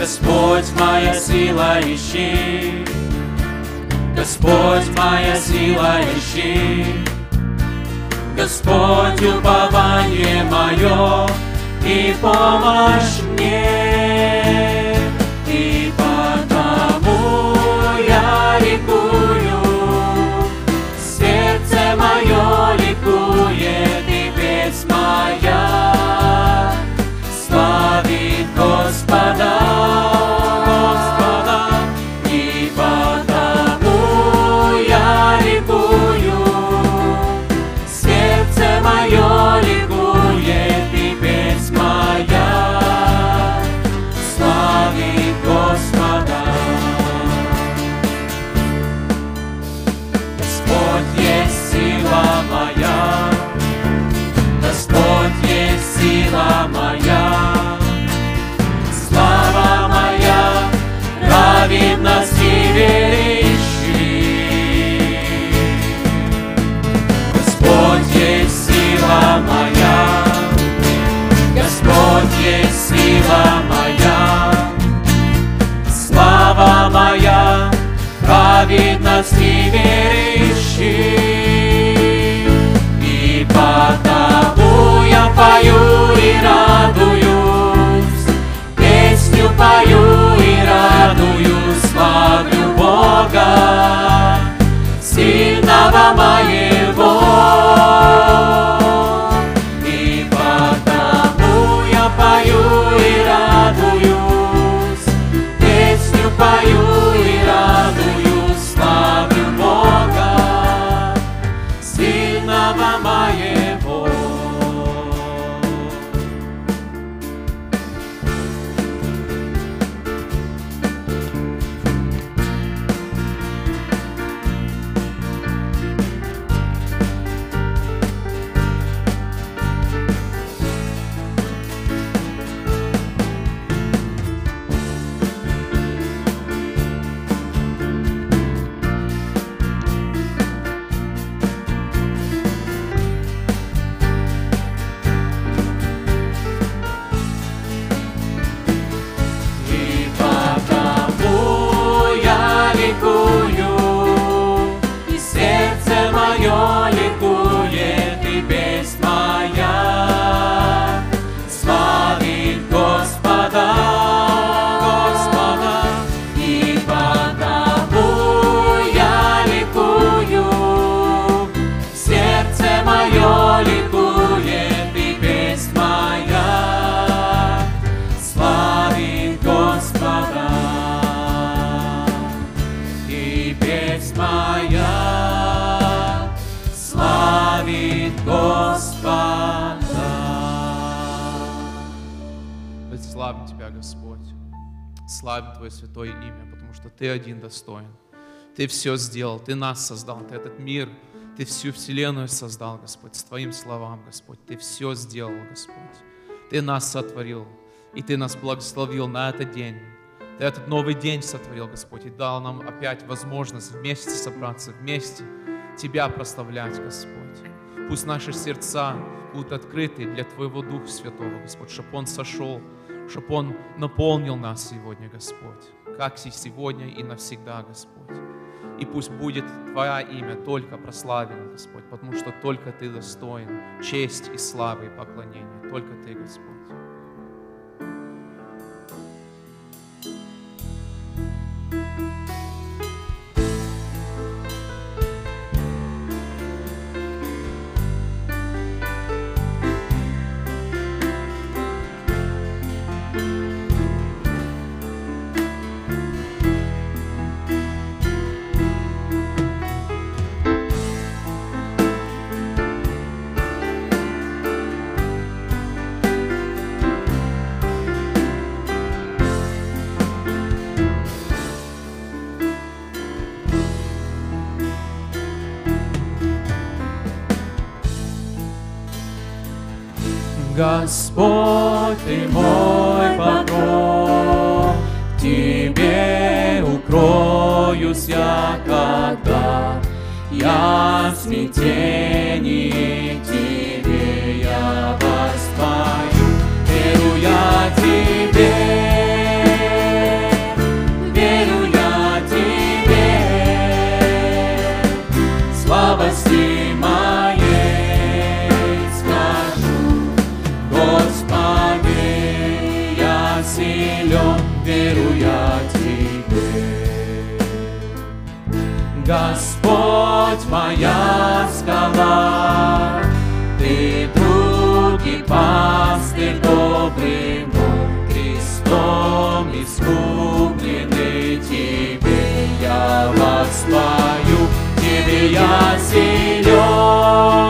Господь моя сила ищи, Господь моя сила ищи, Господь упование мое и помощь мне. И потому я ликую, сердце мое Panamá. Севере ищи. И потому я пою и радуюсь, песню пою и радуюсь, славлю Бога, сильного моего. Славим Твое святое имя, потому что Ты один достоин. Ты все сделал, Ты нас создал, Ты этот мир, Ты всю вселенную создал, Господь, с Твоим словам, Господь. Ты все сделал, Господь. Ты нас сотворил, и Ты нас благословил на этот день. Ты этот новый день сотворил, Господь, и дал нам опять возможность вместе собраться, вместе Тебя прославлять, Господь. Пусть наши сердца будут открыты для Твоего Духа Святого, Господь, чтобы Он сошел, чтобы Он наполнил нас сегодня, Господь, как и сегодня и навсегда, Господь. И пусть будет Твое имя только прославлено, Господь, потому что только Ты достоин честь и славы и поклонения. Только Ты, Господь. Господь, Ты мой покой, в Тебе укроюсь я, когда я в смятении Тебе я воспою, веру я Тебе. Господь моя скала, Ты друг и пастырь добрый мой, Крестом искупленный Тебе я воспою, Тебе я силен,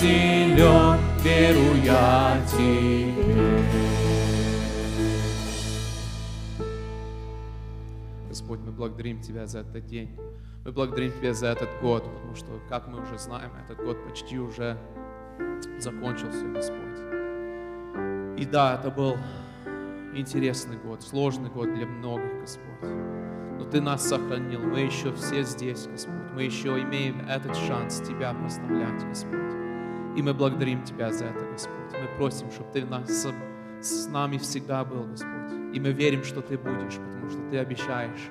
силен, верю я Тебе. Господь, мы благодарим Тебя за этот день. Мы благодарим Тебя за этот год, потому что, как мы уже знаем, этот год почти уже закончился, Господь. И да, это был интересный год, сложный год для многих, Господь. Но Ты нас сохранил, мы еще все здесь, Господь. Мы еще имеем этот шанс Тебя прославлять, Господь. И мы благодарим Тебя за это, Господь. Мы просим, чтобы Ты нас, с- нами всегда был, Господь. И мы верим, что Ты будешь, потому что Ты обещаешь,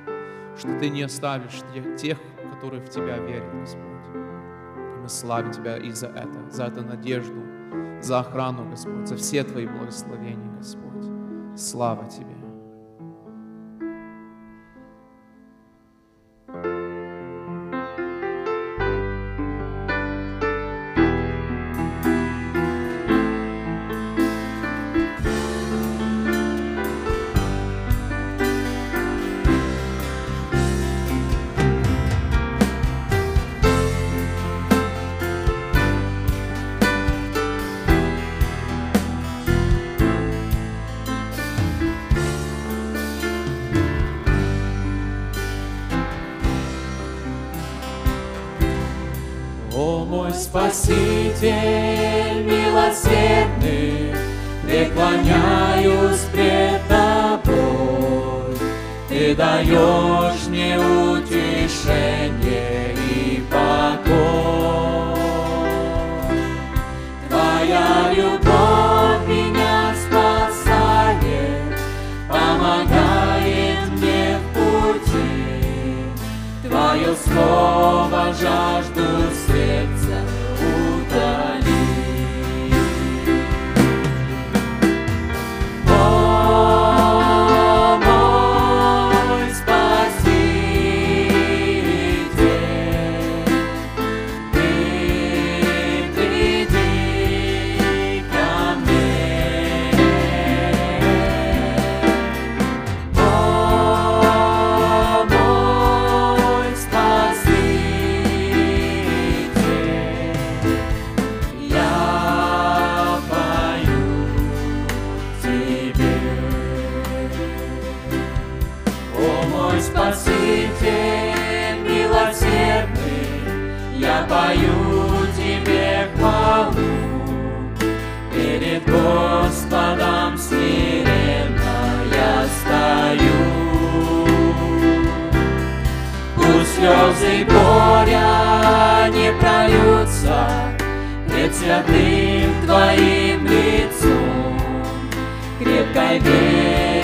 что Ты не оставишь те- тех, которые в Тебя верят, Господь. И мы славим Тебя и за это, за эту надежду, за охрану, Господь, за все Твои благословения, Господь. Слава Тебе. О мой Спаситель милосердный, преклоняюсь пред Тобой. Ты даешь мне утешение и покой. Твоя любовь меня спасает, помогает мне в пути. Твое слово жажду пою Тебе хвалу. Перед Господом смиренно я стою. Пусть слезы горя не прольются пред святым Твоим лицом. Крепкой вере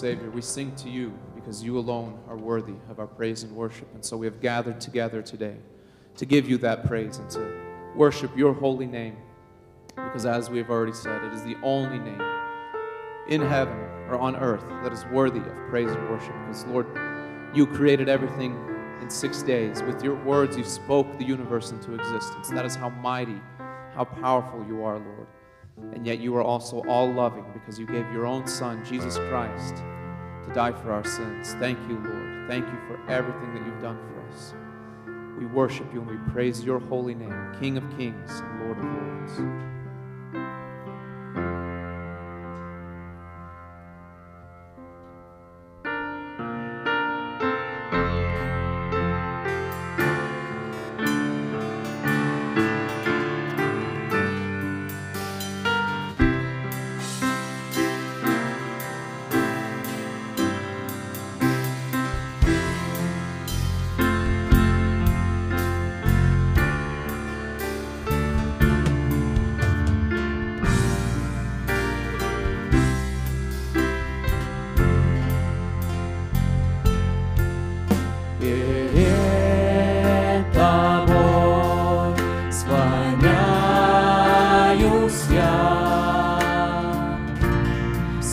Savior, we sing to you because you alone are worthy of our praise and worship. And so we have gathered together today to give you that praise and to worship your holy name. Because as we have already said, it is the only name in heaven or on earth that is worthy of praise and worship. Because, Lord, you created everything in six days. With your words, you spoke the universe into existence. That is how mighty, how powerful you are, Lord. And yet you are also all loving because you gave your own Son, Jesus Christ, to die for our sins. Thank you, Lord. Thank you for everything that you've done for us. We worship you and we praise your holy name, King of kings and Lord of lords.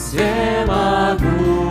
Всемогущий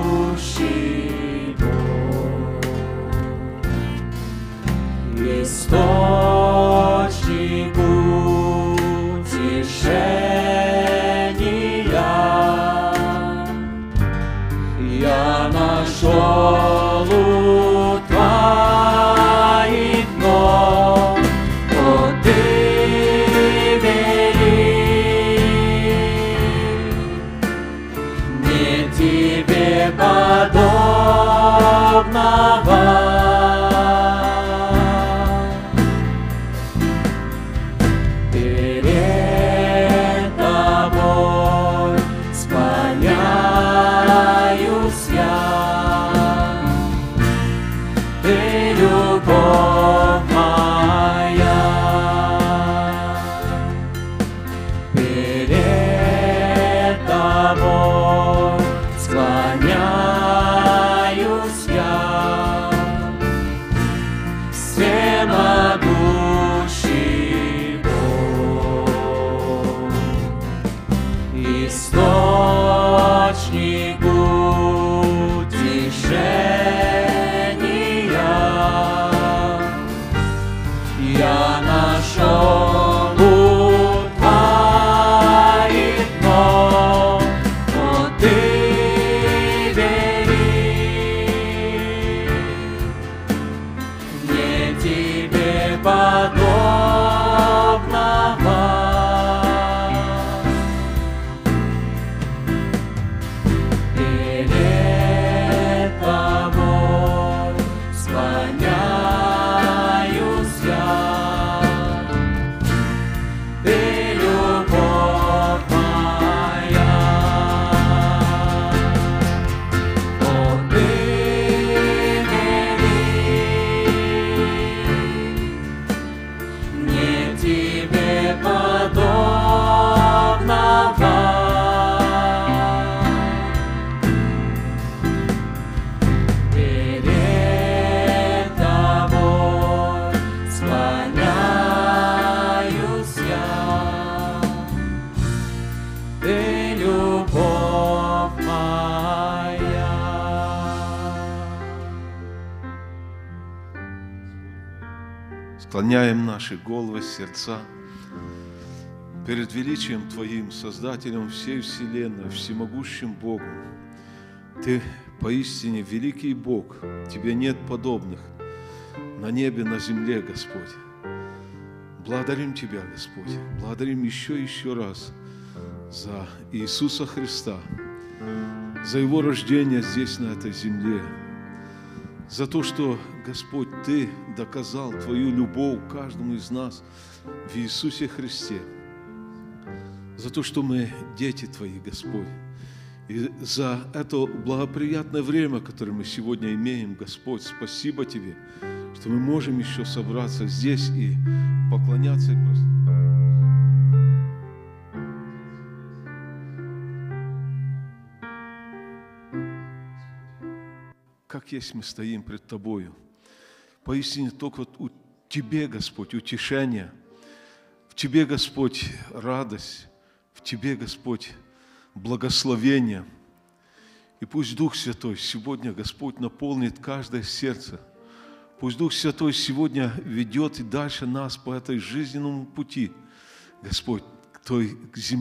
Склоняем наши головы, сердца перед величием Твоим, Создателем всей Вселенной, всемогущим Богом. Ты поистине великий Бог, Тебе нет подобных на небе, на земле, Господь. Благодарим Тебя, Господь, благодарим еще и еще раз за Иисуса Христа, за Его рождение здесь, на этой земле, за то, что, Господь, Ты доказал Твою любовь каждому из нас в Иисусе Христе, за то, что мы дети Твои, Господь, и за это благоприятное время, которое мы сегодня имеем, Господь, спасибо Тебе, что мы можем еще собраться здесь и поклоняться и прос- есть мы стоим пред Тобою. Поистине только вот у Тебе, Господь, утешение. В Тебе, Господь, радость. В Тебе, Господь, благословение. И пусть Дух Святой сегодня, Господь, наполнит каждое сердце. Пусть Дух Святой сегодня ведет и дальше нас по этой жизненному пути, Господь, к той к земле,